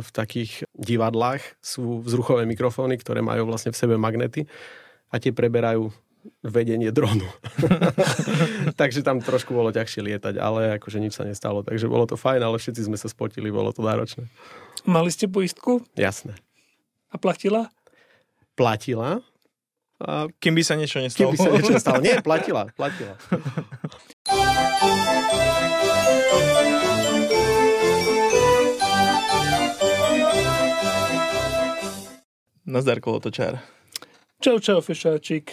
v takých divadlách sú vzruchové mikrofóny, ktoré majú vlastne v sebe magnety a tie preberajú vedenie dronu. takže tam trošku bolo ťažšie lietať, ale akože nič sa nestalo. Takže bolo to fajn, ale všetci sme sa spotili, bolo to náročné. Mali ste poistku? Jasné. A platila? Platila. A kým by sa niečo nestalo. Kým by sa niečo nestalo. Nie, platila, platila. Nazdar kolotočár. Čau, čau, fešáčik.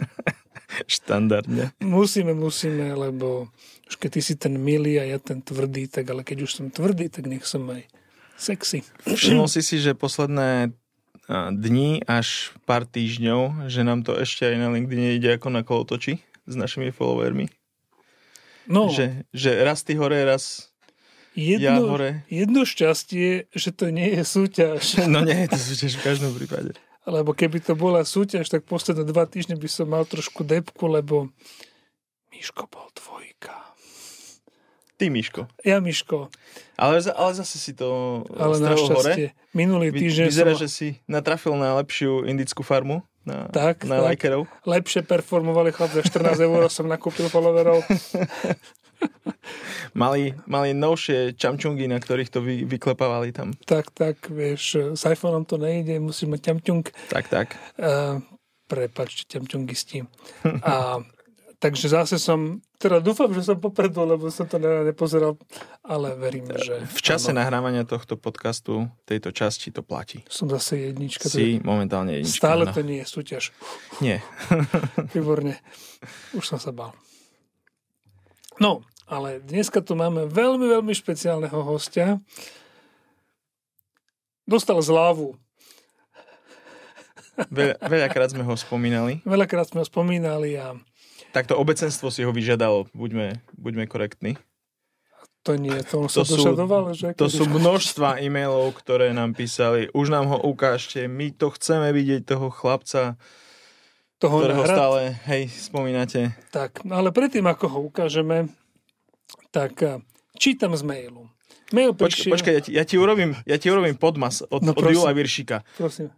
Štandardne. Musíme, musíme, lebo už keď ty si ten milý a ja ten tvrdý, tak ale keď už som tvrdý, tak nech som aj sexy. Všimol si si, že posledné dní až pár týždňov, že nám to ešte aj na LinkedIn ide ako na kolotoči s našimi followermi. No. Že, že raz ty hore, raz jedno, ja hore. Jedno šťastie, že to nie je súťaž. No nie je to súťaž v každom prípade. Lebo keby to bola súťaž, tak posledné dva týždne by som mal trošku depku, lebo Miško bol dvojka. Ty, Miško. Ja, Miško. Ale, ale zase si to ale hore. Minulý týždeň Vyzerá, som... že si natrafil na lepšiu indickú farmu. Na, tak, na tak. lajkerov. Lepšie performovali chlap za 14 eur som nakúpil followerov. mali, mali novšie čamčungy, na ktorých to vy, vyklepávali tam. Tak, tak, vieš, s iPhoneom to nejde, musíš mať čamčung. Tak, tak. Uh, prepačte, čamčungisti. A takže zase som, teda dúfam, že som popredu, lebo som to nepozeral, ale verím, že... V čase áno. nahrávania tohto podcastu, tejto časti to platí. Som zase jednička. Si momentálne jednička. Stále no. to nie je súťaž. Nie. Výborne. Už som sa bal. No, ale dneska tu máme veľmi, veľmi špeciálneho hostia. Dostal zlávu. Veľa, veľakrát sme ho spomínali. Veľakrát sme ho spomínali a tak to obecenstvo si ho vyžiadalo, buďme, buďme korektní. To nie, to on to sa sú, dožadoval, že? To sú množstva e-mailov, ktoré nám písali. Už nám ho ukážte, my to chceme vidieť, toho chlapca, toho ktorého nahrad. stále, hej, spomínate. Tak, no ale predtým, ako ho ukážeme, tak eh, čítam z mailu. Mail prišiel... Počkaj, ja ti, ja ti urobím, ja ti urobím podmas od, no, od Jula Viršika. Prosím.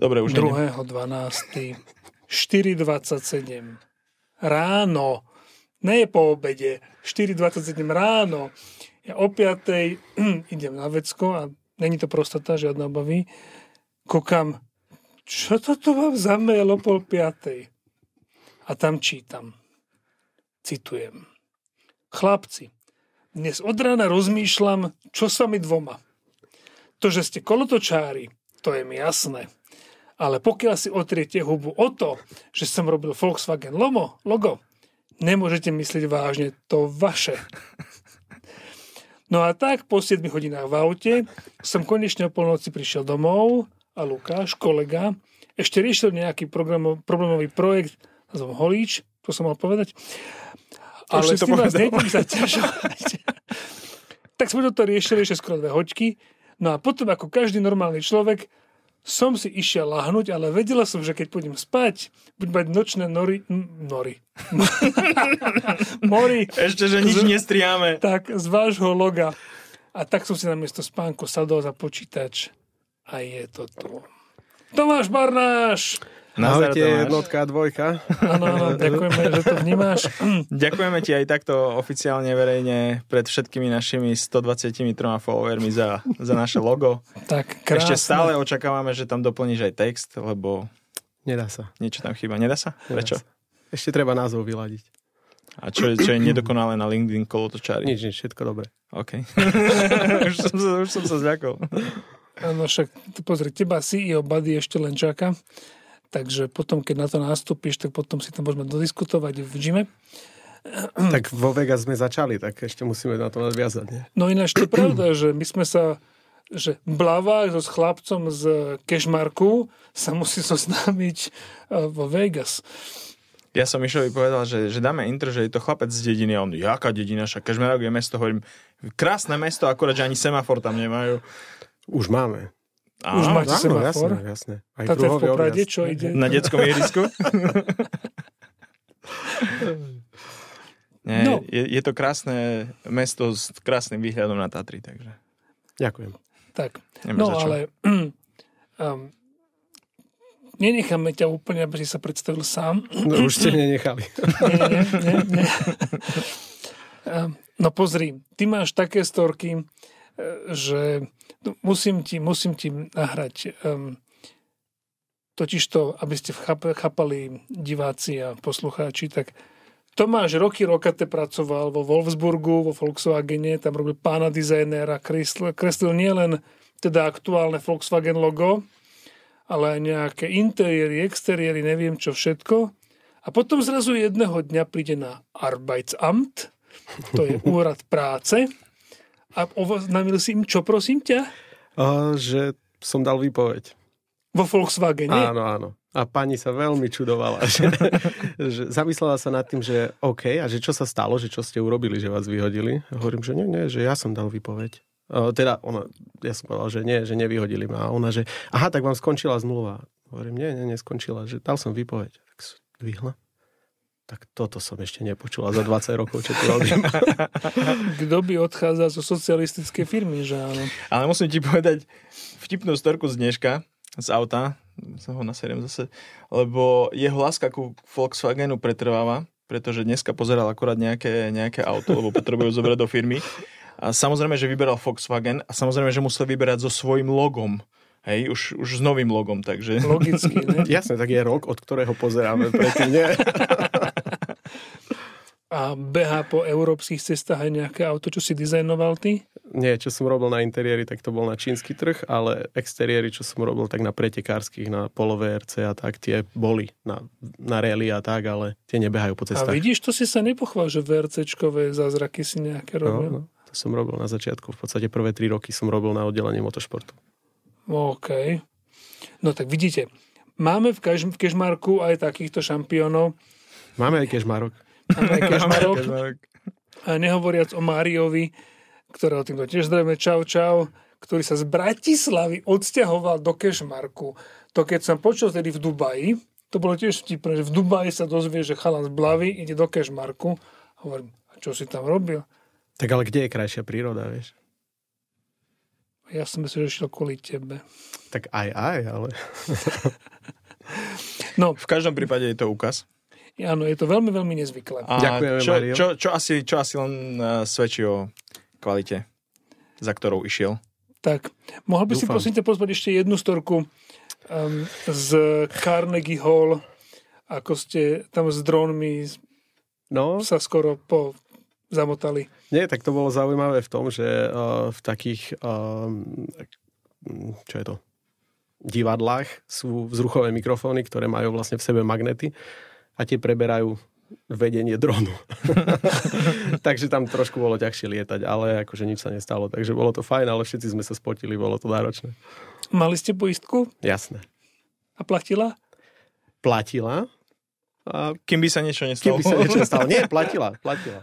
Dobre, už 2.12. 4.27. Ráno. Ne po obede. 4.27 ráno. Ja o 5. idem na vecko a není to prostata, žiadne obavy. Kokam, čo to tu mám za mail o pol 5. A tam čítam Citujem. Chlapci, dnes od rána rozmýšľam, čo sa mi dvoma. To, že ste kolotočári, to je mi jasné. Ale pokiaľ si otriete hubu o to, že som robil Volkswagen Lomo, logo, nemôžete myslieť vážne, to vaše. No a tak po 7 hodinách v aute som konečne o polnoci prišiel domov a Lukáš, kolega, ešte riešil nejaký problémový projekt názvom Holíč, to som mal povedať. To Ale s tým vás nejdem zaťažovať. tak sme toto riešili ešte skoro dve hoďky. No a potom, ako každý normálny človek, som si išiel lahnúť, ale vedela som, že keď pôjdem spať, budem mať nočné nory... Nory. Mori. Ešte, že nič z, nestriame. Tak, z vášho loga. A tak som si na miesto spánku sadol za počítač. A je to tu. Tomáš Barnáš! Ahojte, jednotka a dvojka. Áno, áno, ďakujeme, že to vnímáš. Ďakujeme ti aj takto oficiálne verejne pred všetkými našimi 123 followermi za, za naše logo. Tak, krásne. Ešte stále očakávame, že tam doplníš aj text, lebo... Nedá sa. Niečo tam chýba. Nedá sa? Nedá Prečo? Sa. Ešte treba názov vyladiť. A čo, čo je nedokonalé na LinkedIn kolotočári? Nič, nič, všetko dobre. OK. už, som sa, už som sa zľakol. Áno, však pozri, teba CEO Buddy ešte len čaká. Takže potom, keď na to nastúpiš, tak potom si tam môžeme dodiskutovať v gyme. Tak vo Vegas sme začali, tak ešte musíme na to nadviazať. Nie? No ináč to je pravda, že my sme sa že Blava so s chlapcom z Kešmarku sa musí zoznámiť e, vo Vegas. Ja som Mišovi povedal, že, že dáme intro, že je to chlapec z dediny a on, jaká dedina, však Kešmarok je mesto, hovorím, krásne mesto, akorát, že ani semafor tam nemajú. Už máme. Už máte áno, semafor? Jasné, jasné. Aj Táto v Poprade, čo ide? Na detskom ihrisku? Nie, no. je, je to krásne mesto s krásnym výhľadom na Tatry, takže... Ďakujem. Tak, Nemáš no ale um, nenecháme ťa úplne, aby si sa predstavil sám. No už ste nenechali. nie, nie, nie, nie. Um, no pozri, ty máš také storky, e, že musím ti, musím ti nahrať um, totiž to, aby ste chápali diváci a poslucháči, tak Tomáš roky rokate pracoval vo Wolfsburgu, vo Volkswagene, tam robil pána dizajnéra, kreslil, kreslil nielen teda aktuálne Volkswagen logo, ale aj nejaké interiéry, exteriéry, neviem čo všetko. A potom zrazu jedného dňa príde na Arbeitsamt, to je úrad práce, a oznámil si im čo, prosím ťa? Uh, že som dal výpoveď. Vo Volkswagene? Áno, áno. A pani sa veľmi čudovala, že, že zamyslela sa nad tým, že OK, a že čo sa stalo, že čo ste urobili, že vás vyhodili. A hovorím, že nie, nie, že ja som dal výpoveď. Uh, teda, ona, ja som povedal, že nie, že nevyhodili ma. A ona, že aha, tak vám skončila zmluva. Hovorím, nie, nie, neskončila, že dal som výpoveď. Tak dvihla. Tak toto som ešte nepočula za 20 rokov, čo tu robím. Kto by odchádzal zo socialistickej firmy, že áno. Ale musím ti povedať vtipnú storku z dneška, z auta, sa ho naseriem zase, lebo jeho láska ku Volkswagenu pretrváva, pretože dneska pozeral akurát nejaké, nejaké auto, lebo potrebujú zobrať do firmy. A samozrejme, že vyberal Volkswagen a samozrejme, že musel vyberať so svojím logom. Hej, už, už s novým logom, takže... Logicky, ne? Jasne, tak je rok, od ktorého pozeráme predtým, nie? A beha po európskych cestách aj nejaké auto, čo si dizajnoval ty? Nie, čo som robil na interiéri, tak to bol na čínsky trh, ale exteriéry, čo som robil tak na pretekárskych, na polové RC a tak, tie boli na, na rally a tak, ale tie nebehajú po cestách. A vidíš, to si sa nepochval, že VRCčkové zázraky si nejaké robil. No, no, to som robil na začiatku. V podstate prvé tri roky som robil na oddelení motošportu. OK. No tak vidíte, máme v, kaž, v Kežmarku aj takýchto šampiónov. Máme aj Kežmarok. Aj Kežmarok. A nehovoriac o Máriovi, ktorého týmto tiež zdravíme, čau, čau, ktorý sa z Bratislavy odsťahoval do Kešmarku. To keď som počul tedy v Dubaji, to bolo tiež vtipné, že v Dubaji sa dozvie, že chalan z Blavy ide do Kešmarku. Hovorím, a čo si tam robil? Tak ale kde je krajšia príroda, vieš? Ja som myslel, že šiel kvôli tebe. Tak aj, aj, ale... no. V každom prípade je to úkaz. Áno, je to veľmi, veľmi nezvyklé. A Ďakujeme, čo, Mario. Čo, čo, asi, čo asi len uh, svedčí o kvalite, za ktorou išiel. Tak, mohol by Dúfam. si prosím ťa pozvať ešte jednu storku um, z Carnegie Hall, ako ste tam s drónmi no. sa skoro po zamotali. Nie, tak to bolo zaujímavé v tom, že uh, v takých, uh, čo je to, divadlách sú vzruchové mikrofóny, ktoré majú vlastne v sebe magnety a tie preberajú vedenie dronu. takže tam trošku bolo ťažšie lietať, ale akože nič sa nestalo. Takže bolo to fajn, ale všetci sme sa spotili, bolo to náročné. Mali ste poistku? Jasné. A platila? Platila. A kým by sa niečo nestalo. Kým by sa niečo nestalo. Nie, platila, platila.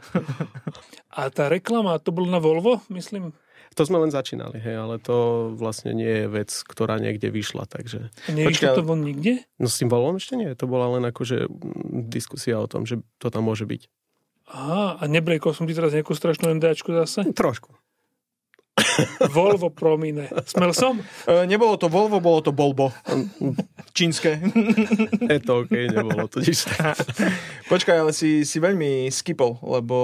A tá reklama, to bol na Volvo, myslím? To sme len začínali, hej, ale to vlastne nie je vec, ktorá niekde vyšla, takže... Nevyšlo to von nikde? No s tým volom ešte nie, to bola len akože diskusia o tom, že to tam môže byť. Aha, a neblejkol som ti teraz nejakú strašnú NDAčku zase? Trošku. Volvo Promine. Smel som? E, nebolo to Volvo, bolo to Bolbo. Čínske. Je to OK, nebolo to nič. Počkaj, ale si, si veľmi skipol, lebo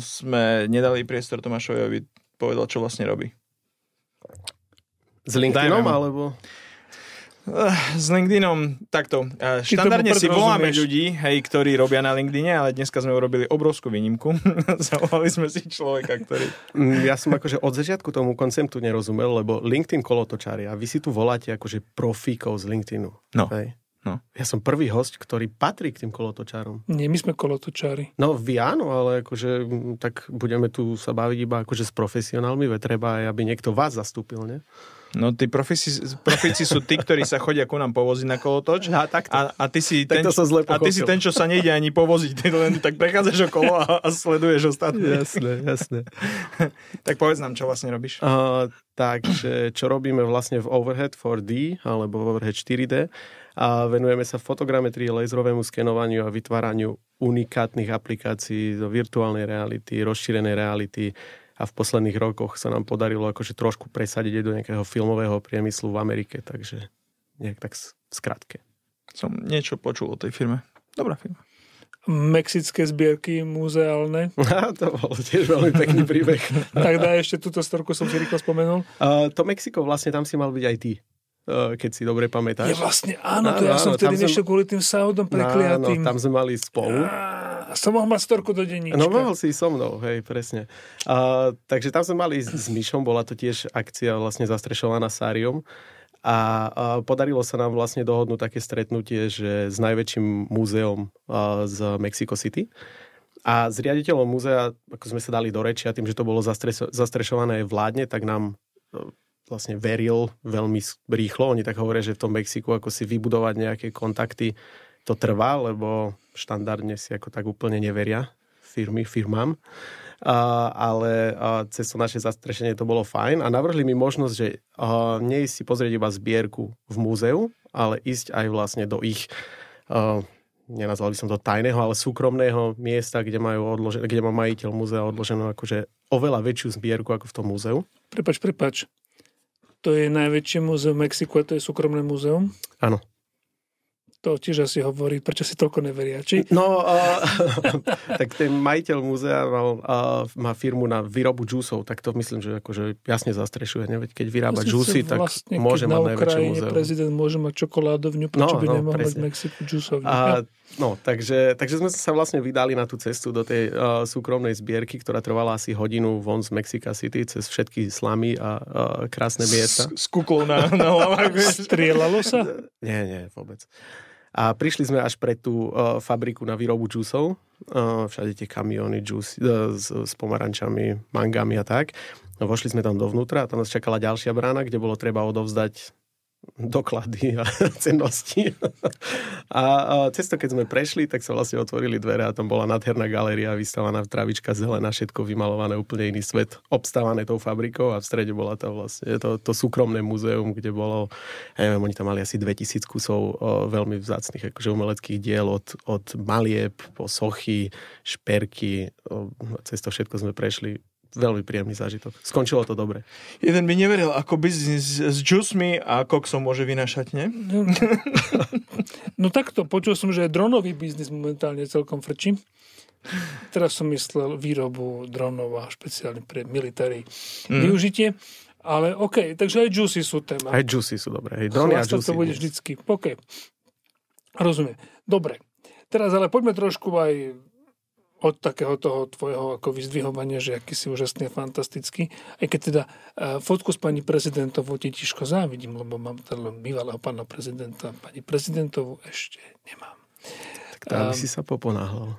sme nedali priestor Tomášovi, aby povedal, čo vlastne robí. S LinkedInom, alebo... S LinkedInom takto. Štandardne si voláme ľudí, hej, ktorí robia na LinkedIne, ale dneska sme urobili obrovskú výnimku. Zavolali sme si človeka, ktorý... Mm, ja som akože od začiatku tomu konceptu nerozumel, lebo LinkedIn kolotočári a vy si tu voláte akože profíkov z LinkedInu. No. Hej. No. Ja som prvý host, ktorý patrí k tým kolotočárom. Nie, my sme kolotočári. No vy áno, ale akože tak budeme tu sa baviť iba akože s profesionálmi, veď treba aj, aby niekto vás zastúpil, ne? No tí profíci, profíci sú tí, ktorí sa chodia ku nám povoziť na kolotoč a, takto. a, a, ty si ten, som zle a ty si ten, čo sa nejde ani povoziť, ty len tak prechádzaš okolo a, a sleduješ ostatné. Jasné, jasné. tak povedz nám, čo vlastne robíš. Uh, takže čo robíme vlastne v Overhead 4D alebo v Overhead 4D A venujeme sa fotogrametrii, laserovému skenovaniu a vytváraniu unikátnych aplikácií do virtuálnej reality, rozšírenej reality a v posledných rokoch sa nám podarilo akože trošku presadiť do nejakého filmového priemyslu v Amerike, takže nejak tak v skratke. Som niečo počul o tej firme. Dobrá firma. Mexické zbierky muzeálne. to bol tiež veľmi pekný príbeh. tak dá ešte túto storku som si rýchlo spomenul. Uh, to Mexiko vlastne tam si mal byť aj ty keď si dobre pamätáš. Je vlastne, áno, to áno, ja som vtedy nešiel kvôli tým Saudom prekliatým. Áno, tam sme mali spolu. A som mohol mať storku do denníčka. No mohol si so mnou, hej, presne. Uh, takže tam sme mali s, s Myšom, bola to tiež akcia vlastne zastrešovaná Sáriom. A, a podarilo sa nám vlastne dohodnúť také stretnutie, že s najväčším múzeom uh, z Mexico City. A s riaditeľom múzea, ako sme sa dali do reči a tým, že to bolo zastrešované vládne, tak nám vlastne veril veľmi rýchlo. Oni tak hovoria, že v tom Mexiku ako si vybudovať nejaké kontakty to trvá, lebo štandardne si ako tak úplne neveria firmy, firmám. A, ale a, cez to naše zastrešenie to bolo fajn a navrhli mi možnosť, že a, nie si pozrieť iba zbierku v múzeu, ale ísť aj vlastne do ich a, nenazval by som to tajného, ale súkromného miesta, kde, majú odložené, kde má majiteľ múzea odloženú akože oveľa väčšiu zbierku ako v tom múzeu. Prepač, prepač to je najväčšie múzeum Mexiku a to je súkromné múzeum. Áno to tiež asi hovorí, prečo si toľko neveria. Či... No, uh, tak ten majiteľ múzea mal, uh, má firmu na výrobu džúsov, tak to myslím, že akože jasne zastrešuje. Ne? Veď keď vyrába džúsy, tak vlastne, môže mať najväčšie múzeum. prezident môže mať čokoládovňu, prečo no, by no, nemohol mať Mexiku džúsovňu? A, no, takže, takže sme sa vlastne vydali na tú cestu do tej uh, súkromnej zbierky, ktorá trvala asi hodinu von z Mexica City, cez všetky slamy a uh, krásne miesta. S, s kuklou na, na hlavách. Strieľalo sa? Nie, nie, vôbec. A prišli sme až pre tú uh, fabriku na výrobu džusov. Uh, všade tie kamiony džus, uh, s, s pomarančami, mangami a tak. No, vošli sme tam dovnútra a tam nás čakala ďalšia brána, kde bolo treba odovzdať doklady a cennosti. A, cez to, keď sme prešli, tak sa vlastne otvorili dvere a tam bola nádherná galéria, vystavaná travička zelená, všetko vymalované, úplne iný svet, obstávané tou fabrikou a v strede bola to vlastne to, to súkromné múzeum, kde bolo, ja neviem, oni tam mali asi 2000 kusov o, veľmi vzácných akože umeleckých diel od, od malieb po sochy, šperky, o, cez to všetko sme prešli veľmi príjemný zážitok. Skončilo to dobre. Jeden by neveril, ako biznis s džusmi a koksom môže vynašať, nie? No, no takto, počul som, že dronový biznis momentálne celkom frčí. Teraz som myslel výrobu dronov a špeciálne pre militári mm. využitie. Ale OK, takže aj juicy sú téma. Aj juicy sú dobré. Hej, drony a juicy. to bude vždycky. OK. Rozumiem. Dobre. Teraz ale poďme trošku aj od takého toho tvojho ako vyzdvihovania, že aký si úžasný a fantastický. Aj keď teda uh, fotku s pani prezidentovou ti tiško závidím, lebo mám teda bývalého pána prezidenta. Pani prezidentovú ešte nemám. Tak tam by um, si sa poponáhľal.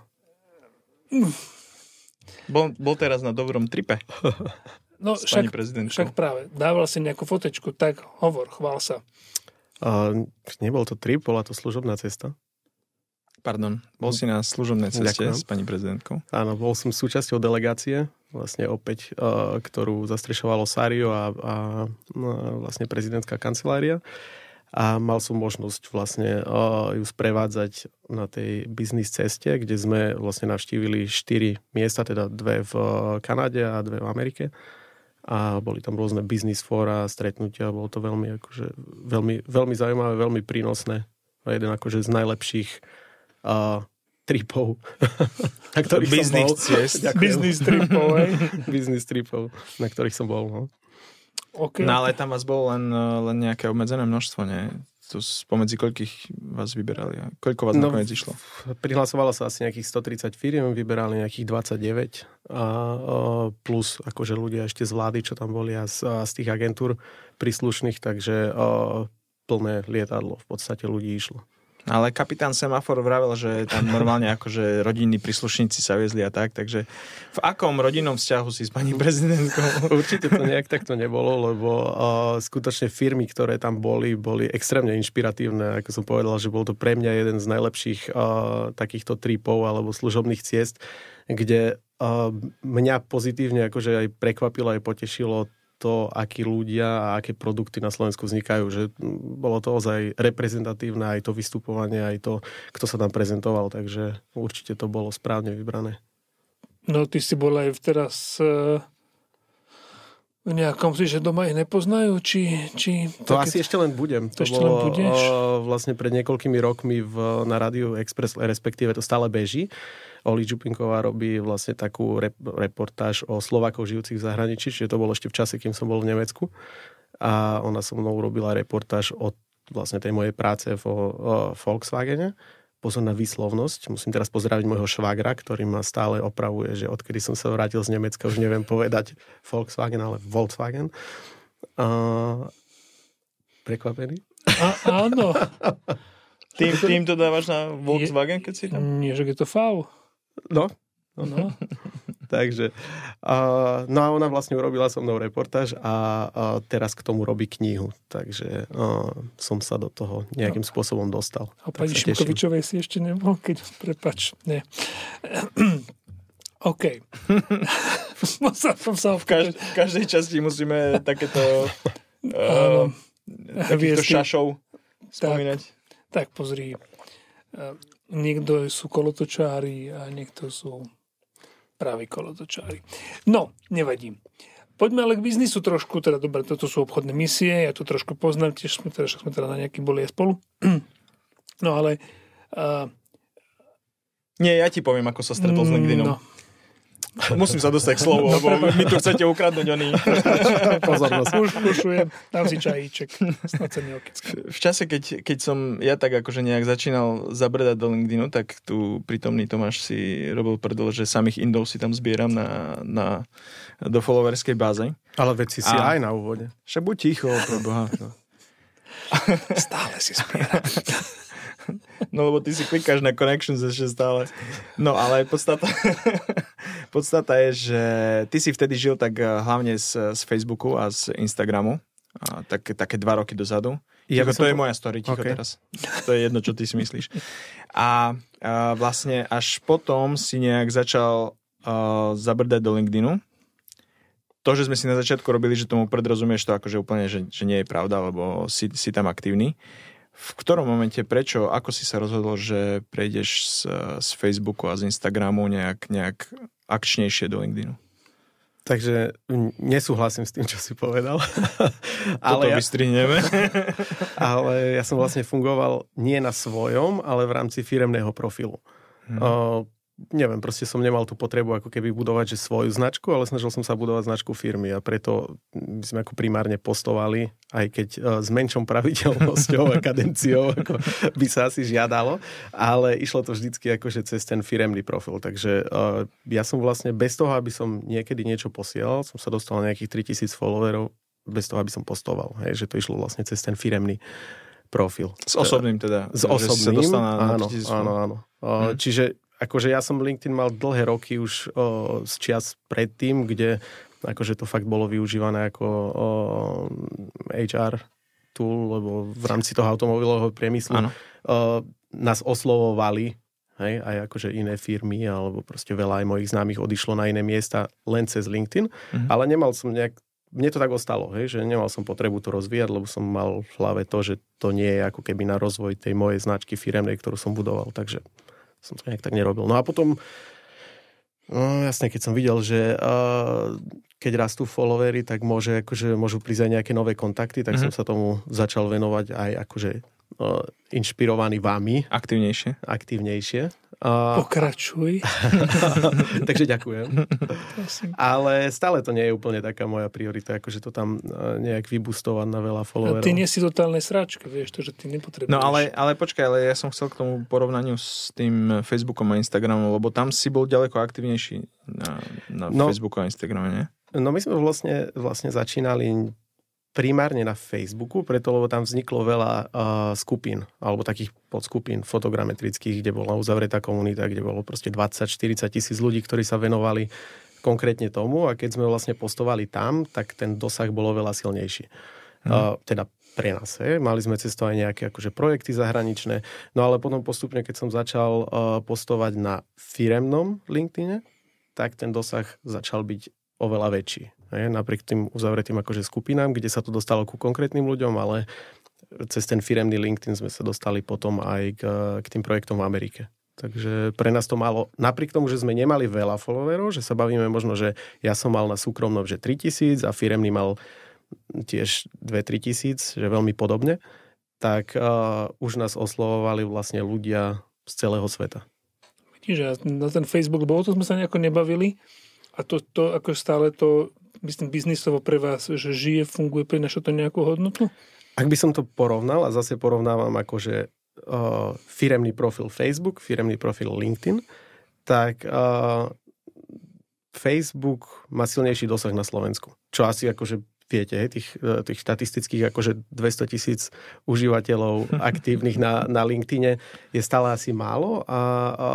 Bol, bol teraz na dobrom tripe. No však, však práve. Dával si nejakú fotečku, tak hovor, chvál sa. Uh, nebol to trip, bola to služobná cesta. Pardon, bol si na služobnej ceste Ďakujem. s pani prezidentkou? Áno, bol som súčasťou delegácie, vlastne opäť, uh, ktorú zastrešovalo Sario a, a uh, vlastne prezidentská kancelária. A mal som možnosť vlastne uh, ju sprevádzať na tej biznis ceste, kde sme vlastne navštívili štyri miesta, teda dve v Kanade a dve v Amerike. A boli tam rôzne biznis fóra, stretnutia, bolo to veľmi, akože, veľmi, veľmi zaujímavé, veľmi prínosné. A jeden akože z najlepších uh, tripov, na ktorých Business som bol. Business tripov, hej? Business tripov, na ktorých som bol, no. Okay. No ale tam vás bolo len, len nejaké obmedzené množstvo, nie? To spomedzi koľkých vás vyberali? A koľko vás no, nakoniec išlo? Prihlasovalo sa asi nejakých 130 firiem, vyberali nejakých 29 a, a plus akože ľudia ešte z vlády, čo tam boli a z, a z tých agentúr príslušných, takže a, plné lietadlo v podstate ľudí išlo. Ale kapitán Semafor vravel, že tam normálne akože rodinní príslušníci sa viezli a tak, takže v akom rodinnom vzťahu si s pani prezidentkou? Určite to nejak takto nebolo, lebo uh, skutočne firmy, ktoré tam boli, boli extrémne inšpiratívne. Ako som povedal, že bol to pre mňa jeden z najlepších uh, takýchto tripov alebo služobných ciest, kde uh, mňa pozitívne akože aj prekvapilo, aj potešilo to, akí ľudia a aké produkty na Slovensku vznikajú. Že bolo to ozaj reprezentatívne aj to vystupovanie, aj to, kto sa tam prezentoval, takže určite to bolo správne vybrané. No ty si bol aj teraz uh, v nejakom si, že doma ich nepoznajú? Či, či to také... asi ešte len budem. To, to ešte bolo, len budeš? Uh, vlastne pred niekoľkými rokmi v, na Rádiu Express, respektíve to stále beží. Oli Čupinková robí vlastne takú rep, reportáž o Slovákov žijúcich v zahraničí, čiže to bolo ešte v čase, kým som bol v Nemecku. A ona so mnou robila reportáž o vlastne tej mojej práce vo Volkswagene pozor na výslovnosť. Musím teraz pozdraviť môjho švagra, ktorý ma stále opravuje, že odkedy som sa vrátil z Nemecka, už neviem povedať Volkswagen, ale Volkswagen. Uh, prekvapený? A, áno. tým, tým to dávaš na Volkswagen, keď si tam? Nie, že je to FAU. No, No. Takže, uh, no a ona vlastne urobila so mnou reportáž a uh, teraz k tomu robí knihu. Takže uh, som sa do toho nejakým no. spôsobom dostal. A pani Šimkovičovej si ešte nebol, keď, prepač, nie. OK. som sa v, kaž, v každej časti musíme takéto uh, takýchto šašov spomínať. Tak, tak pozri. Niekto sú kolotočári a niekto sú Práve kolotočári. No, nevadím. Poďme ale k biznisu trošku, teda dobre, toto sú obchodné misie, ja to trošku poznám, tiež sme teda, sme teda na nejaký boli aj spolu. No ale... Uh, Nie, ja ti poviem, ako sa stretol s LinkedInom. No, Musím sa dostať k slovu, no, lebo mi tu chcete ukradnúť oný. Pozornosť. Už pušujem, dám si čajíček. V čase, keď, keď som ja tak akože nejak začínal zabredať do LinkedInu, tak tu prítomný Tomáš si robil prdol, že samých Indov si tam zbieram na, na, do followerskej báze. Ale veci si A... aj na úvode. Však buď ticho, boha. No. Stále si zbieram. No lebo ty si klikáš na connections ešte stále. No ale podstata, podstata je, že ty si vtedy žil tak eh, hlavne z, z Facebooku a z Instagramu. A tak, také dva roky dozadu. Ja ticho, to je moja story, ticho okay. teraz. To je jedno, čo ty si myslíš. A, a vlastne až potom si nejak začal uh, zabrdať do LinkedInu. To, že sme si na začiatku robili, že tomu predrozumieš to akože úplne, že, že nie je pravda, lebo si, si tam aktívny. V ktorom momente, prečo, ako si sa rozhodol, že prejdeš z, z Facebooku a z Instagramu nejak, nejak akčnejšie do LinkedInu? Takže nesúhlasím s tým, čo si povedal. ale ja, vystrihneme. ale ja som vlastne fungoval nie na svojom, ale v rámci firemného profilu. Hmm. Uh, neviem, proste som nemal tú potrebu ako keby budovať že svoju značku, ale snažil som sa budovať značku firmy a preto my sme ako primárne postovali, aj keď uh, s menšou pravidelnosťou a kadenciou, ako by sa asi žiadalo, ale išlo to vždycky akože cez ten firemný profil. Takže uh, ja som vlastne bez toho, aby som niekedy niečo posielal, som sa dostal na nejakých 3000 followerov, bez toho, aby som postoval. Hej, že to išlo vlastne cez ten firemný profil. S osobným teda. S osobným, na, áno, áno, áno. Hmm. Čiže akože ja som LinkedIn mal dlhé roky už o, z čias predtým, kde akože to fakt bolo využívané ako o, HR tool, lebo v rámci toho automobilového priemyslu o, nás oslovovali hej, aj akože iné firmy, alebo proste veľa aj mojich známych odišlo na iné miesta len cez LinkedIn, mm-hmm. ale nemal som nejak mne to tak ostalo, hej, že nemal som potrebu to rozvíjať, lebo som mal v hlave to, že to nie je ako keby na rozvoj tej mojej značky firemnej, ktorú som budoval, takže som to nejak tak nerobil. No a potom, no jasne, keď som videl, že uh, keď rastú followery, tak môže, akože, môžu prísť aj nejaké nové kontakty, tak mm-hmm. som sa tomu začal venovať aj akože uh, inšpirovaný vami. Aktívnejšie. Aktívnejšie. Uh, Pokračuj. takže ďakujem. Ale stále to nie je úplne taká moja priorita, akože to tam nejak vybustovať na veľa followerov. Ty nie si totálne sráčka, vieš to, že ty nepotrebuješ. No ale, ale počkaj, ale ja som chcel k tomu porovnaniu s tým Facebookom a Instagramom, lebo tam si bol ďaleko aktivnejší na, na no, Facebooku a Instagrame, nie? No my sme vlastne, vlastne začínali primárne na Facebooku, preto lebo tam vzniklo veľa uh, skupín, alebo takých podskupín fotogrametrických, kde bola uzavretá komunita, kde bolo proste 20-40 tisíc ľudí, ktorí sa venovali konkrétne tomu a keď sme vlastne postovali tam, tak ten dosah bolo veľa silnejší. Hmm. Uh, teda pre nás. Je. Mali sme cez to aj nejaké akože projekty zahraničné, no ale potom postupne, keď som začal uh, postovať na firemnom LinkedIne, tak ten dosah začal byť oveľa väčší. Hej, napriek tým uzavretým akože skupinám, kde sa to dostalo ku konkrétnym ľuďom, ale cez ten firemný LinkedIn sme sa dostali potom aj k, k tým projektom v Amerike. Takže pre nás to malo, napriek tomu, že sme nemali veľa followerov, že sa bavíme možno, že ja som mal na súkromnom, že 3000 a firemný mal tiež 2-3 tisíc, že veľmi podobne, tak uh, už nás oslovovali vlastne ľudia z celého sveta. Vidíš, na ten Facebook, lebo o to sme sa nejako nebavili a to, to ako stále to, myslím, biznisovo pre vás, že žije, funguje, prináša to nejakú hodnotu? Ak by som to porovnal, a zase porovnávam akože uh, firemný profil Facebook, firemný profil LinkedIn, tak uh, Facebook má silnejší dosah na Slovensku. Čo asi akože viete, tých, e, tých štatistických akože 200 tisíc užívateľov aktívnych na, na LinkedIne je stále asi málo a, a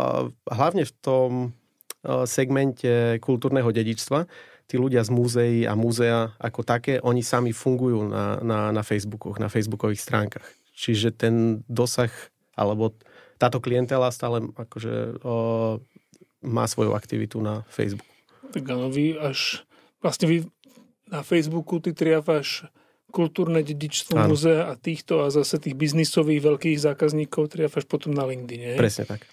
hlavne v tom segmente kultúrneho dedičstva tí ľudia z múzeí a múzea ako také, oni sami fungujú na, na, na Facebookoch, na Facebookových stránkach. Čiže ten dosah, alebo táto klientela stále akože o, má svoju aktivitu na Facebooku. Tak áno, vy až vlastne vy na Facebooku ty triafáš kultúrne dedičstvo áno. múzea a týchto a zase tých biznisových veľkých zákazníkov triafáš potom na LinkedIn. Presne tak.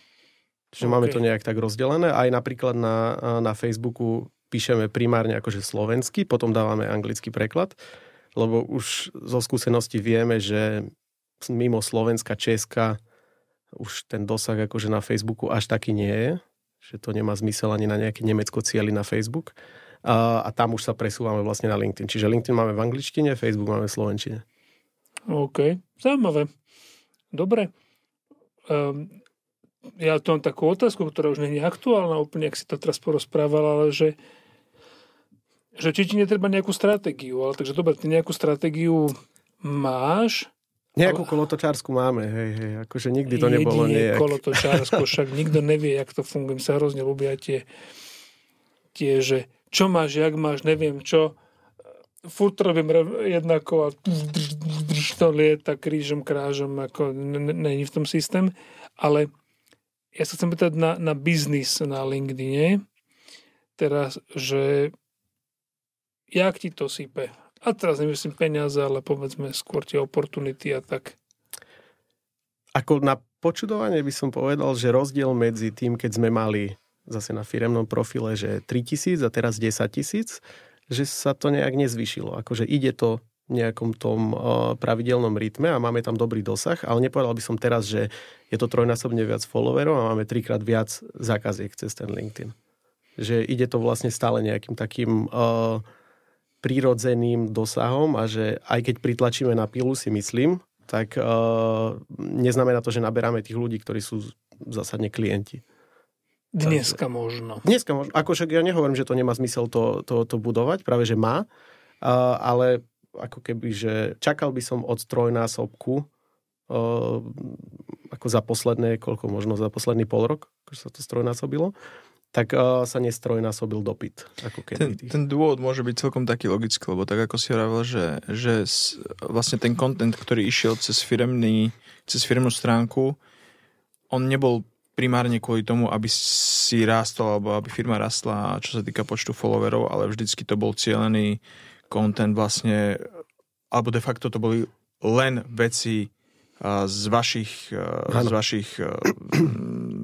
Čiže okay. máme to nejak tak rozdelené. Aj napríklad na, na Facebooku píšeme primárne akože slovensky, potom dávame anglický preklad, lebo už zo skúsenosti vieme, že mimo Slovenska, Česka už ten dosah akože na Facebooku až taký nie je, že to nemá zmysel ani na nejaké Nemecko cieli na Facebook. A, a tam už sa presúvame vlastne na LinkedIn. Čiže LinkedIn máme v angličtine, Facebook máme v slovenčine. OK, zaujímavé. Dobre. Um, ja tu mám takú otázku, ktorá už nie je aktuálna úplne, ak si to teraz porozprával, ale že, že či ti netreba nejakú stratégiu. Ale takže dobre, ty nejakú stratégiu máš, Nejakú kolotočársku máme, hej, hej, akože nikdy to nebolo nejak. kolotočársko, však nikto nevie, jak to funguje. Sa hrozne ľúbia tie, tie, že čo máš, jak máš, neviem čo. Furt robím jednako a to lieta krížom, krážom, ako není v tom systém. Ale ja sa chcem pýtať na, na biznis na LinkedIne. Teraz, že jak ti to sype? A teraz nemyslím peniaze, ale povedzme skôr tie opportunity a tak. Ako na počudovanie by som povedal, že rozdiel medzi tým, keď sme mali zase na firemnom profile, že 3000 a teraz 10 tisíc, že sa to nejak nezvyšilo. Akože ide to v nejakom tom pravidelnom rytme a máme tam dobrý dosah, ale nepovedal by som teraz, že je to trojnásobne viac followerov a máme trikrát viac zákaziek cez ten LinkedIn. Že ide to vlastne stále nejakým takým uh, prírodzeným dosahom a že aj keď pritlačíme na pilu, si myslím, tak uh, neznamená to, že naberáme tých ľudí, ktorí sú zásadne klienti. Dneska Takže, možno. Dneska možno. Ako však ja nehovorím, že to nemá zmysel to, to, to budovať, práve že má, uh, ale ako keby, že čakal by som od trojnásobku uh, ako za posledné, koľko možno za posledný pol rok, ako sa to strojnásobilo tak uh, sa nestrojnásobil dopyt. Ako ten, ten dôvod môže byť celkom taký logický, lebo tak ako si hovoril, že, že vlastne ten content, ktorý išiel cez, firemný, cez firmnú stránku, on nebol primárne kvôli tomu, aby si rástol, alebo aby firma rastla, čo sa týka počtu followerov, ale vždycky to bol cieľený content vlastne, alebo de facto to boli len veci z vašich, z vašich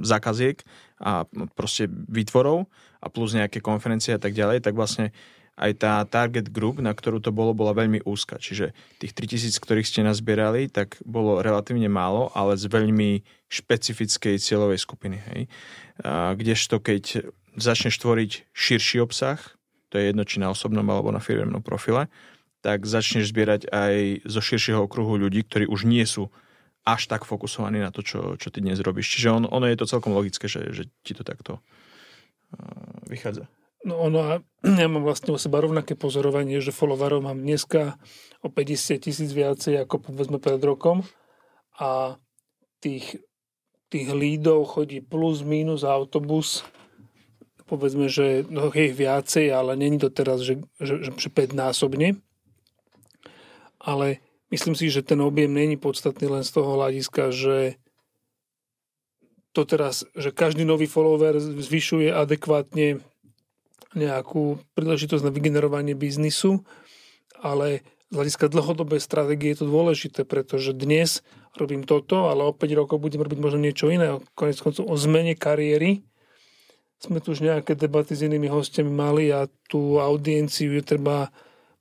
zákaziek a proste výtvorov a plus nejaké konferencie a tak ďalej, tak vlastne aj tá target group, na ktorú to bolo, bola veľmi úzka. Čiže tých 3000, ktorých ste nazbierali, tak bolo relatívne málo, ale z veľmi špecifickej cieľovej skupiny. Hej. A kdežto keď začneš tvoriť širší obsah, to je jedno či na osobnom alebo na firmnom profile, tak začneš zbierať aj zo širšieho okruhu ľudí, ktorí už nie sú až tak fokusovaný na to, čo, čo ty dnes robíš. Čiže on, ono je to celkom logické, že, že ti to takto uh, vychádza. No ono a ja mám vlastne o seba rovnaké pozorovanie, že followerov mám dneska o 50 tisíc viacej ako povedzme pred rokom a tých, tých lídov chodí plus minus autobus povedzme, že no, je ich viacej, ale není to teraz, že, že, že 5 násobne. Ale Myslím si, že ten objem není podstatný len z toho hľadiska, že to teraz, že každý nový follower zvyšuje adekvátne nejakú príležitosť na vygenerovanie biznisu, ale z hľadiska dlhodobej stratégie je to dôležité, pretože dnes robím toto, ale o 5 rokov budem robiť možno niečo iné. Konec koncov o zmene kariéry. Sme tu už nejaké debaty s inými hostiami mali a tú audienciu je treba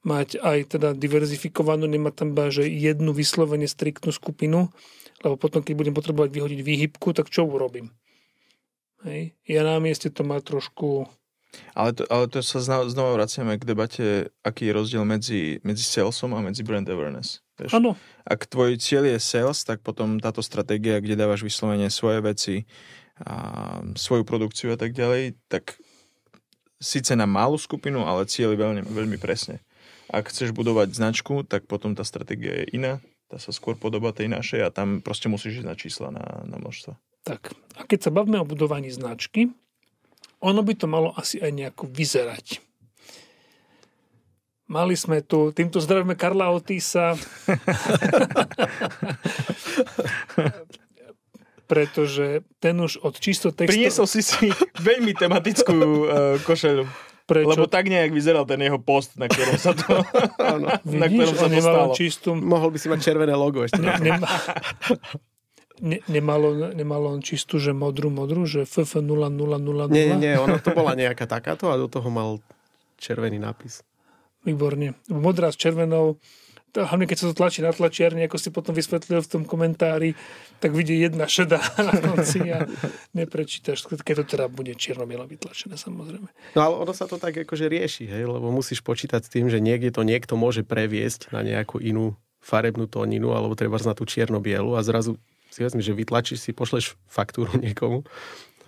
mať aj teda diverzifikovanú, nemať tam iba, že jednu vyslovene striktnú skupinu, lebo potom, keď budem potrebovať vyhodiť výhybku, tak čo urobím? Hej. Ja na mieste to má trošku ale to, ale to sa znova, znova vraciame k debate, aký je rozdiel medzi, medzi salesom a medzi brand awareness. Áno. Ak tvoj cieľ je sales, tak potom táto stratégia, kde dávaš vyslovene svoje veci, a svoju produkciu a tak ďalej, tak síce na malú skupinu, ale cieľ je veľmi, veľmi presne. Ak chceš budovať značku, tak potom tá stratégia je iná, tá sa skôr podoba tej našej a tam proste musíš ísť na čísla, na, na množstva. Tak, a keď sa bavíme o budovaní značky, ono by to malo asi aj nejako vyzerať. Mali sme tu, týmto zdravíme Karla Otisa, pretože ten už od čisto textu... Priniesol si si veľmi tematickú uh, košelu. Prečo? Lebo tak nejak vyzeral ten jeho post, na ktorom sa to, ano. na Vidíš, ktorom sa to stalo. Čistú... Mohol by si mať červené logo ešte. Ne, nema... Ne, nemalo, nemalo on čistú, že modrú, modrú, že FF0000? Nie, nie, ona to bola nejaká takáto a do toho mal červený nápis. Výborne. Modrá s červenou, hlavne keď sa to tlačí na tlačiarni, ako si potom vysvetlil v tom komentári, tak vidí jedna šedá na konci a neprečítaš, keď to teda bude čierno-bielo vytlačené samozrejme. No ale ono sa to tak akože rieši, hej, lebo musíš počítať s tým, že niekde to niekto môže previesť na nejakú inú farebnú tóninu, alebo treba na tú čierno-bielu a zrazu si vezmi, že vytlačíš si, pošleš faktúru niekomu,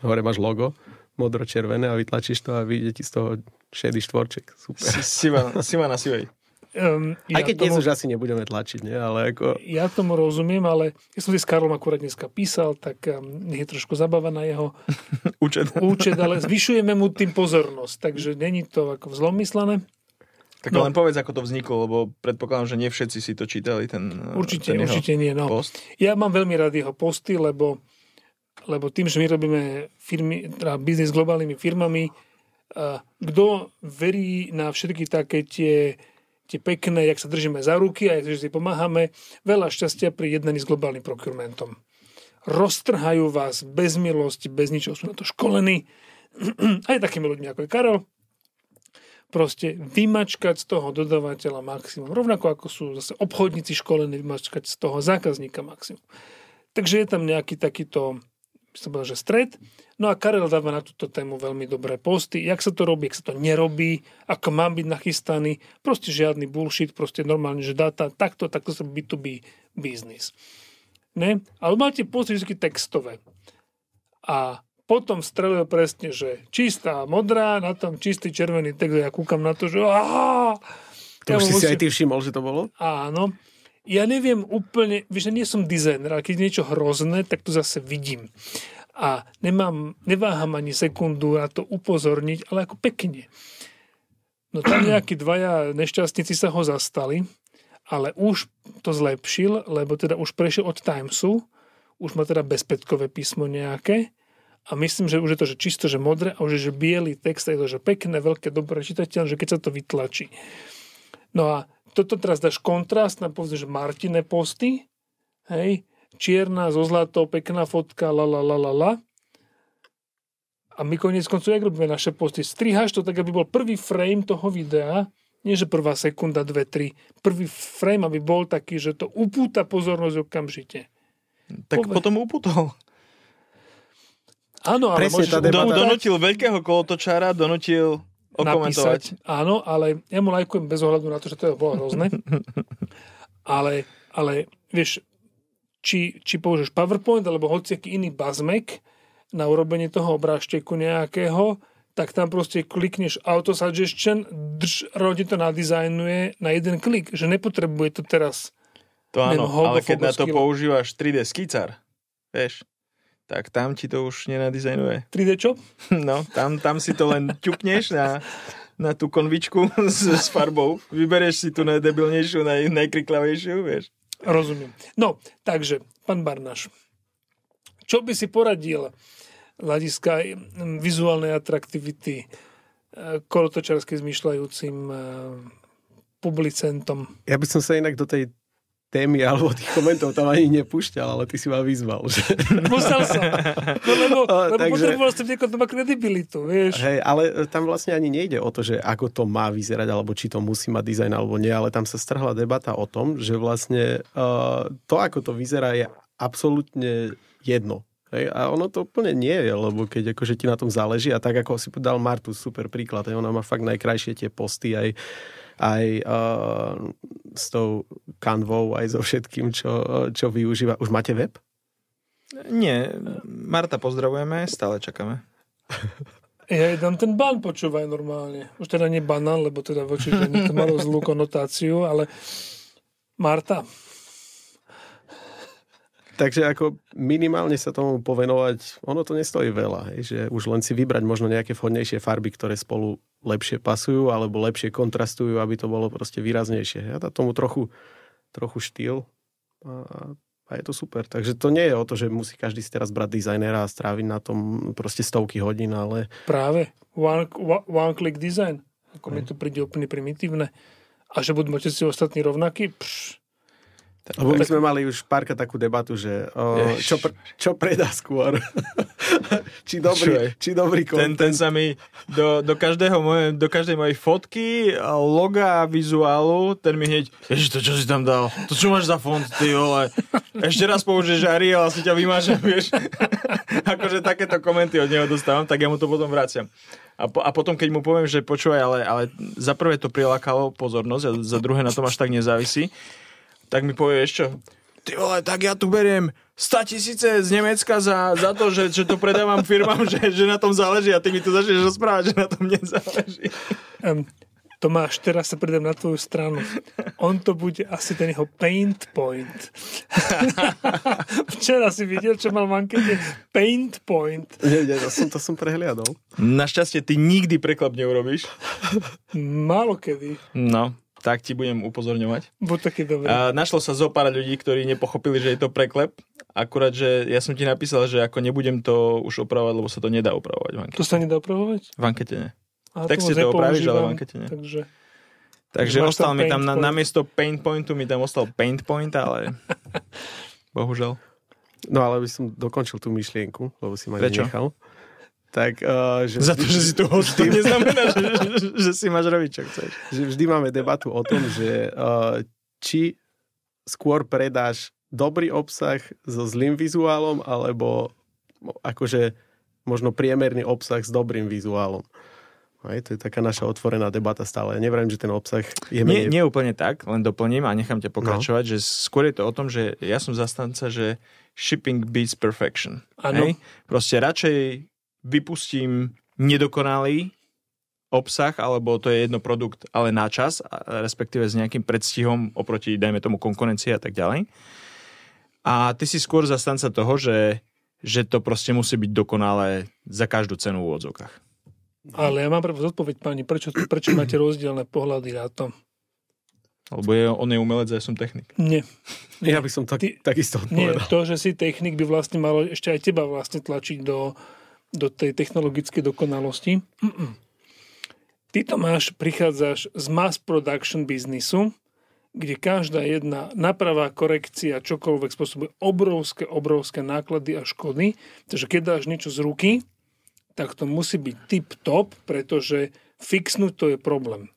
hore máš logo, modro-červené a vytlačíš to a vyjde ti z toho šedý štvorček. Super. Siva, siva na sivej. Um, Aj keď ja dnes tomu, už asi nebudeme tlačiť, nie? ale ako... Ja tomu rozumiem, ale ja som si s Karlom akurát dneska písal, tak um, je trošku zabava na jeho účet. účet, ale zvyšujeme mu tým pozornosť, takže není to ako zlomyslené. Tak no. len povedz, ako to vzniklo, lebo predpokladám, že nie všetci si to čítali, ten Určite, ten určite nie. No. Post. Ja mám veľmi rád jeho posty, lebo, lebo tým, že my robíme firmy, teda biznis s globálnymi firmami, kto verí na všetky také tie, tie pekné, jak sa držíme za ruky a jak si pomáhame, veľa šťastia pri jednaní s globálnym procurementom. Roztrhajú vás bez milosti, bez ničoho, sú na to školení. Aj takými ľuďmi ako je Karol, proste vymačkať z toho dodávateľa maximum. Rovnako ako sú zase obchodníci školení vymačkať z toho zákazníka maximum. Takže je tam nejaký takýto, som povedal, že stred. No a Karel dáva na túto tému veľmi dobré posty. Jak sa to robí, jak sa to nerobí, ako mám byť nachystaný. Proste žiadny bullshit, proste normálne, že dáta takto, takto sa B2B biznis. Ne? Ale máte posty vždy textové. A potom strelil presne, že čistá modrá, na tom čistý červený text. Ja kúkam na to, že aha, To ja už si musím... si aj ty všimol, že to bolo? Áno. Ja neviem úplne, vieš, nie som dizajner, ale keď je niečo hrozné, tak to zase vidím. A nemám, neváham ani sekundu na to upozorniť, ale ako pekne. No tam nejakí dvaja nešťastníci sa ho zastali, ale už to zlepšil, lebo teda už prešiel od Timesu, už má teda bezpetkové písmo nejaké a myslím, že už je to že čisto, že modré a už je, že biely text, je to, že pekné, veľké, dobré čitateľ, že keď sa to vytlačí. No a toto teraz dáš kontrast na povedzme, že Martine posty, hej, čierna so zlatou, pekná fotka, la la la la la. A my konec koncu, jak robíme naše posty? Striháš to tak, aby bol prvý frame toho videa, nie že prvá sekunda, dve, tri. Prvý frame, aby bol taký, že to upúta pozornosť okamžite. Tak Pove... potom upútol. Áno, ale Presne, tá debata... Donutil veľkého kolotočára, donutil. Napísať, áno, ale ja mu lajkujem bez ohľadu na to, že to je bolo hrozné. ale, ale vieš, či, či použiješ PowerPoint alebo hociaký iný bazmek na urobenie toho obrážteku nejakého, tak tam proste klikneš auto suggestion, drž, rovne to nadizajnuje na jeden klik, že nepotrebuje to teraz to áno, ale keď na to používaš 3D skicár, vieš, tak tam ti to už nenadizajnuje. 3D čo? No, tam, tam si to len ťukneš na, na tú konvičku s, s farbou. Vybereš si tú najdebilnejšiu, naj, najkriklavejšiu, vieš. Rozumiem. No, takže, pán Barnáš, čo by si poradil hľadiska vizuálnej atraktivity kolotočarsky zmyšľajúcim e, publicentom. Ja by som sa inak do tej témy alebo tých komentov tam ani nepúšťal, ale ty si ma vyzval. Že... Musel som. No, lebo, lebo takže- potreboval som niekoho, kto má kredibilitu, vieš. Hej, ale tam vlastne ani nejde o to, že ako to má vyzerať, alebo či to musí mať dizajn alebo nie, ale tam sa strhla debata o tom, že vlastne uh, to, ako to vyzerá, je absolútne jedno. Hej, a ono to úplne nie je, lebo keď akože ti na tom záleží a tak ako si dal Martu, super príklad, hej, ona má fakt najkrajšie tie posty aj, aj uh, s tou kanvou, aj so všetkým, čo, čo využíva. Už máte web? Nie, Marta, pozdravujeme, stále čakáme. Ja jej dám ten ban, počúvaj normálne. Už teda nie banán, lebo teda voči to malo zlú konotáciu, ale Marta, Takže ako minimálne sa tomu povenovať, ono to nestojí veľa, hej, že už len si vybrať možno nejaké vhodnejšie farby, ktoré spolu lepšie pasujú alebo lepšie kontrastujú, aby to bolo proste výraznejšie. Ja dá tomu trochu, trochu štýl a, a je to super. Takže to nie je o to, že musí každý si teraz brať dizajnera a stráviť na tom proste stovky hodín, ale práve one, one click design. Ako mi to príde úplne primitívne. A že budú mať si ostatní rovnakí? Pš, Lebo my sme mali už párka takú debatu, že o, čo, pr- čo predá skôr. či, dobrý, či dobrý Ten, content. ten sa mi do, do, každého moje, do každej mojej fotky, loga a vizuálu, ten mi hneď, ježiš, to čo si tam dal? To čo máš za font, ty vole? Ešte raz použiješ Arial a si ťa vymažem, vieš? akože takéto komenty od neho dostávam, tak ja mu to potom vraciam. A, po, a potom, keď mu poviem, že počúvaj, ale, ale za prvé to prilákalo pozornosť a za druhé na tom až tak nezávisí, tak mi povie, čo, ty vole, tak ja tu beriem 100 tisíce z Nemecka za, za to, že, že to predávam firmám, že, že na tom záleží a ty mi tu začneš rozprávať, že na tom nezáleží. um, Tomáš, teraz sa pridám na tvoju stranu. On to bude asi ten jeho paint point. Včera si videl, čo mal v ankete? Paint point. Nie, nie, to som, to som prehliadol. Našťastie ty nikdy preklap neurobiš. Málo kedy. No, tak ti budem upozorňovať. Buď taký dobrý. A našlo sa zo pár ľudí, ktorí nepochopili, že je to preklep. Akurát, že ja som ti napísal, že ako nebudem to už opravovať, lebo sa to nedá opravovať v ankete. To sa nedá opravovať? V ankete nie. Tak si to opravíš, ale v ankete nie. Takže Takže ostal tam mi tam, na, namiesto paint pointu mi tam ostal paint point, ale bohužiaľ. No ale by som dokončil tú myšlienku, lebo si ma Prečo? nenechal. Tak, uh, že, Za to, že si tu host, to neznamená, že, že, že si máš robiť, čo chceš. že vždy máme debatu o tom, že uh, či skôr predáš dobrý obsah so zlým vizuálom, alebo akože možno priemerný obsah s dobrým vizuálom. Hej, to je taká naša otvorená debata stále. Ja neviem, že ten obsah je Nie, menej... nie úplne tak, len doplním a nechám ťa pokračovať, no. že skôr je to o tom, že ja som zastanca, že shipping beats perfection. Áno. Hej? Proste radšej vypustím nedokonalý obsah, alebo to je jedno produkt, ale na čas, respektíve s nejakým predstihom oproti, dajme tomu, konkurencii a tak ďalej. A ty si skôr zastanca toho, že, že to proste musí byť dokonalé za každú cenu v úvodzokách. Ale ja mám pre vás odpoveď, pani, prečo, prečo máte rozdielne pohľady na to? Lebo je, on je umelec a ja som technik. Nie. Ja by som tak, Ty- takisto Nie, odpovedal. to, že si technik by vlastne malo ešte aj teba vlastne tlačiť do, do tej technologickej dokonalosti. Mm-mm. Ty to máš, prichádzaš z mass production biznisu, kde každá jedna napravá korekcia, čokoľvek spôsobuje obrovské, obrovské náklady a škody. Takže keď dáš niečo z ruky, tak to musí byť tip-top, pretože fixnúť to je problém.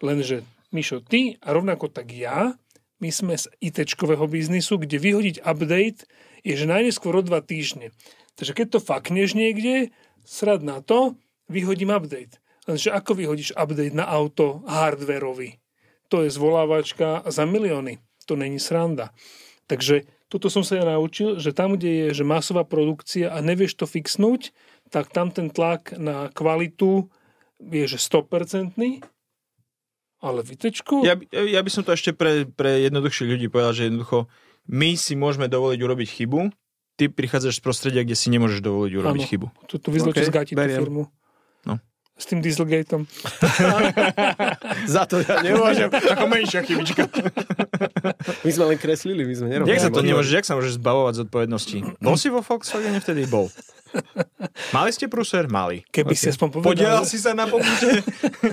Lenže, Mišo, ty a rovnako tak ja, my sme z IT-čkového biznisu, kde vyhodiť update je, že najneskôr o dva týždne. Takže keď to fakneš niekde, srad na to, vyhodím update. Lenže ako vyhodíš update na auto hardwareový? To je zvolávačka za milióny. To není sranda. Takže toto som sa ja naučil, že tam, kde je že masová produkcia a nevieš to fixnúť, tak tam ten tlak na kvalitu je, že 100%, ale vytečku? Ja, ja by som to ešte pre, pre jednoduchších ľudí povedal, že jednoducho my si môžeme dovoliť urobiť chybu, ty prichádzaš z prostredia, kde si nemôžeš dovoliť urobiť Áno. chybu. Tu, tu vyzločil okay, z gati tú firmu. No. S tým Dieselgateom. Za to ja nemôžem. Taká menšia chybička. My sme len kreslili, my sme nerobili. Jak sa to nemôžeš, jak sa môžeš zbavovať z odpovednosti? Bol si vo Volkswagene vtedy? Bol. Mali ste pruser? Mali. Keby si aspoň povedal, Podielal si sa na pokute?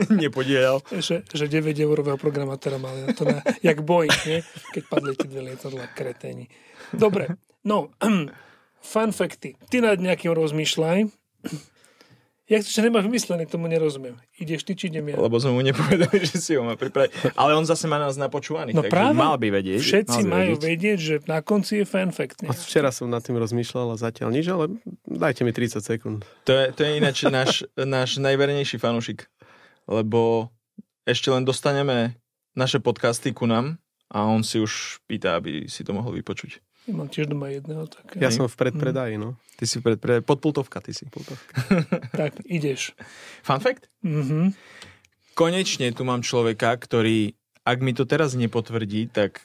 Nepodielal. že, že 9 eurového programátora mali na to na, jak Boeing, nie? keď padli tie dve lietadla kreténi. Dobre, no, fun facty. Ty nad nejakým rozmýšľaj. Jak to, že nemáš vymyslené, tomu nerozumiem. Ideš ty, či idem ja? Lebo sme mu nepovedali, že si ho má pripraviť. Ale on zase má nás napočúvaných, No takže práve. mal by vedieť. Všetci by majú vedieť. vedieť, že na konci je fun fact. Nie? A včera som nad tým rozmýšľal a zatiaľ nič, ale dajte mi 30 sekúnd. To je, to je ináč náš, náš najvernejší fanúšik. Lebo ešte len dostaneme naše podcasty ku nám a on si už pýta, aby si to mohol vypočuť. Ja mám tiež doma jedného. Tak, Ja som v predpredaji, no. Ty si pred, pred, podpultovka, ty si. tak ideš. Fun fact? Mhm. Konečne tu mám človeka, ktorý, ak mi to teraz nepotvrdí, tak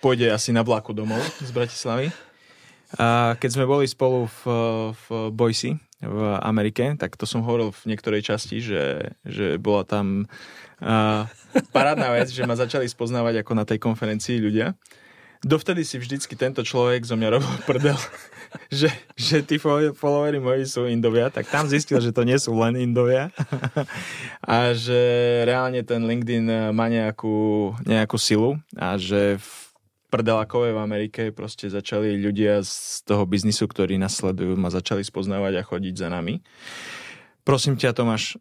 pôjde asi na vlaku domov z Bratislavy. A keď sme boli spolu v, v Boise v Amerike, tak to som hovoril v niektorej časti, že, že bola tam uh, parádna vec, že ma začali spoznávať ako na tej konferencii ľudia. Dovtedy si vždycky tento človek zo mňa robil prdel, že, že tí fol- followery moji sú Indovia, tak tam zistil, že to nie sú len Indovia a že reálne ten LinkedIn má nejakú, nejakú silu a že v prdelakové v Amerike proste začali ľudia z toho biznisu, ktorí nás sledujú, ma začali spoznávať a chodiť za nami. Prosím ťa, Tomáš,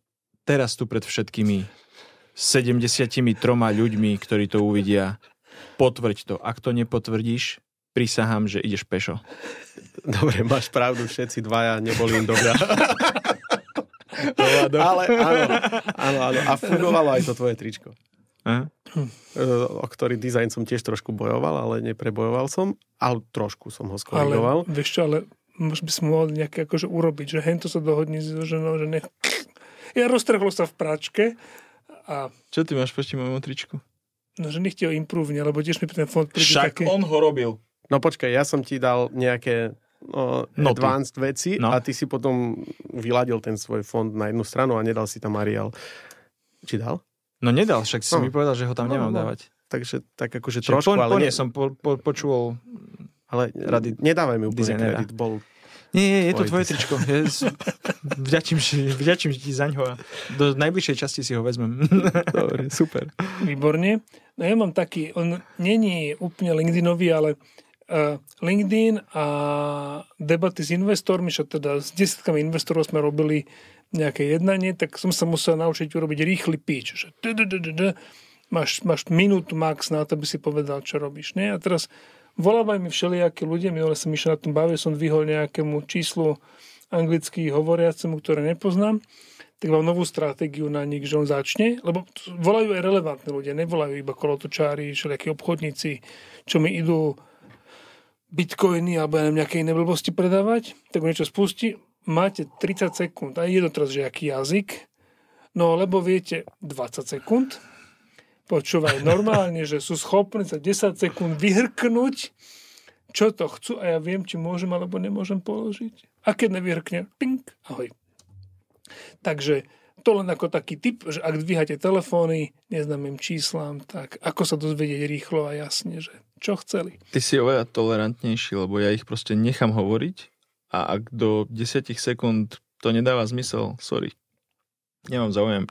teraz tu pred všetkými 73 ľuďmi, ktorí to uvidia, potvrď to. Ak to nepotvrdíš, prisahám, že ideš pešo. Dobre, máš pravdu, všetci dvaja neboli Indovia. Ale áno, áno, áno. A fungovalo aj to tvoje tričko. Aha. E, o ktorý dizajn som tiež trošku bojoval, ale neprebojoval som. Ale trošku som ho Ale skorigoval. vieš čo, ale možno by sme mohli nejaké akože urobiť, že hento sa dohodne s ženou, že nech... Ja roztrhlo sa v pračke a Čo ty máš proti môjmu tričku? No, že nech ti ho imprúvne, lebo tiež mi ten fond príde Však také... on ho robil. No počkaj, ja som ti dal nejaké no, Noty. advanced veci No. a ty si potom vyladil ten svoj fond na jednu stranu a nedal si tam Arial. Či dal? No nedal, však si No. mi povedal, že ho tam No, nemám no. dávať. Takže tak akože Čiže trošku, po, ale, po ne, nie som po, po, počul... ale rady nedávaj mi úplne dizajnera. kredit. Bol Nie, nie, je to Tvoj tvoje tričko. Je, vďačím, vďačím ti za ňo a do najbližšej časti si ho vezmem. dobre, super. Výborne. No ja mám taký, on není úplne LinkedInový, ale uh, LinkedIn a debaty s investormi, že teda s desiatkami investorov sme robili nejaké jednanie, tak som sa musel naučiť urobiť rýchly pitch, že máš, máš minútu max na to, aby si povedal, čo robíš. Nie? A teraz volávajú mi všelijakí ľudia, minule som išiel na tom bavil, som vyhol nejakému číslu anglicky hovoriacemu, ktoré nepoznám tak mám novú stratégiu na nich, že on začne, lebo volajú aj relevantní ľudia, nevolajú iba kolotočári, všelijakí obchodníci, čo mi idú bitcoiny alebo ja nejaké iné blbosti predávať, tak niečo spustí, máte 30 sekúnd, a je to teraz, že aký jazyk, no lebo viete, 20 sekúnd, počúvaj normálne, že sú schopní za 10 sekúnd vyhrknúť, čo to chcú a ja viem, či môžem alebo nemôžem položiť. A keď nevyhrkne, ping, ahoj. Takže to len ako taký tip, že ak dvíhate telefóny neznámym číslam, tak ako sa dozvedieť rýchlo a jasne, že čo chceli. Ty si oveľa tolerantnejší, lebo ja ich proste nechám hovoriť a ak do 10 sekúnd to nedáva zmysel, sorry. Nemám záujem.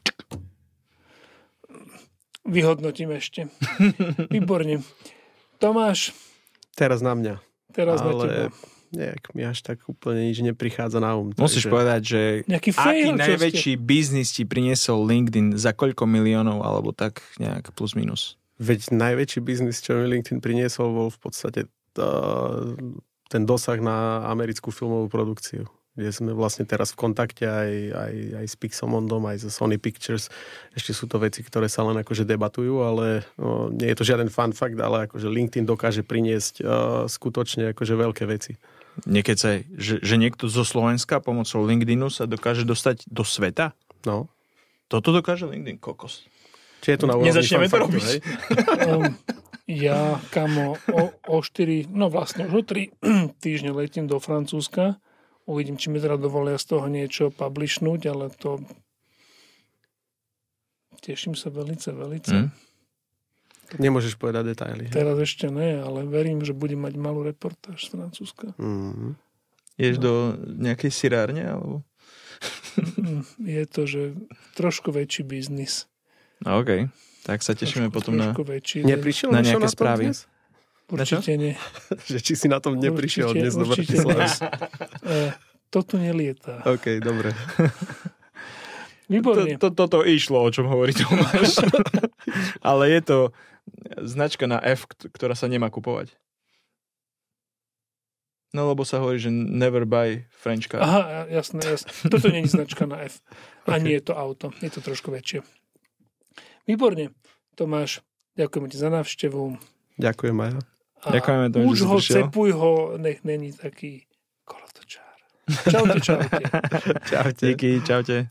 Vyhodnotím ešte. Výborne. Tomáš, Teraz na mňa. teraz na teba. ale nejak mi až tak úplne nič neprichádza na um. Musíš takže- povedať, že Nejaký aký fail, najväčší biznis ti priniesol LinkedIn za koľko miliónov, alebo tak nejak plus minus. Veď najväčší biznis, čo mi LinkedIn priniesol, bol v podstate uh, ten dosah na americkú filmovú produkciu kde sme vlastne teraz v kontakte aj, aj, aj s Pixelmondom, aj so Sony Pictures. Ešte sú to veci, ktoré sa len akože debatujú, ale no, nie je to žiaden fun fact, ale akože LinkedIn dokáže priniesť uh, skutočne akože veľké veci. Nekecaj, že, že niekto zo Slovenska pomocou LinkedInu sa dokáže dostať do sveta? No. Toto dokáže LinkedIn, kokos. Či je to na úrovni Nezačneme to robiť. hej? Um, ja, kamo, o, o 4, no vlastne už o 3 týždne letím do Francúzska. Uvidím, či mi teda dovolia z toho niečo publishnúť, ale to teším sa velice, velice. Hm? Nemôžeš povedať detaily. Teraz ešte ne, ale verím, že budem mať malú reportáž z Francúzska. Mm. Ješ do nejakej sirárne? Alebo... Mm, Je to, že trošku väčší biznis. No, OK. Tak sa tešíme trošku, potom na... trošku väčší. Neprišiel Na nejaké na správy. dnes? Určite nie. Že či si na tom neprišiel Určite- dnes do určite Bratislavy. E, to tu nelieta. OK, dobre. Výborne. To, to, toto išlo, o čom hovorí Tomáš. Ale je to značka na F, kt- ktorá sa nemá kupovať. No lebo sa hovorí, že never buy French car. Aha, jasné, jasné. Toto nie je značka na F. Ani je to auto. Je to trošku väčšie. Výborne. Tomáš, ďakujeme ti za návštevu. Ďakujem aj ja. Ďakujeme, Tomáš, Už že ho, prišiel. cepuj ho, nech není taký kolotočár. Čaute, čaute. Čaute. Díky, čaute.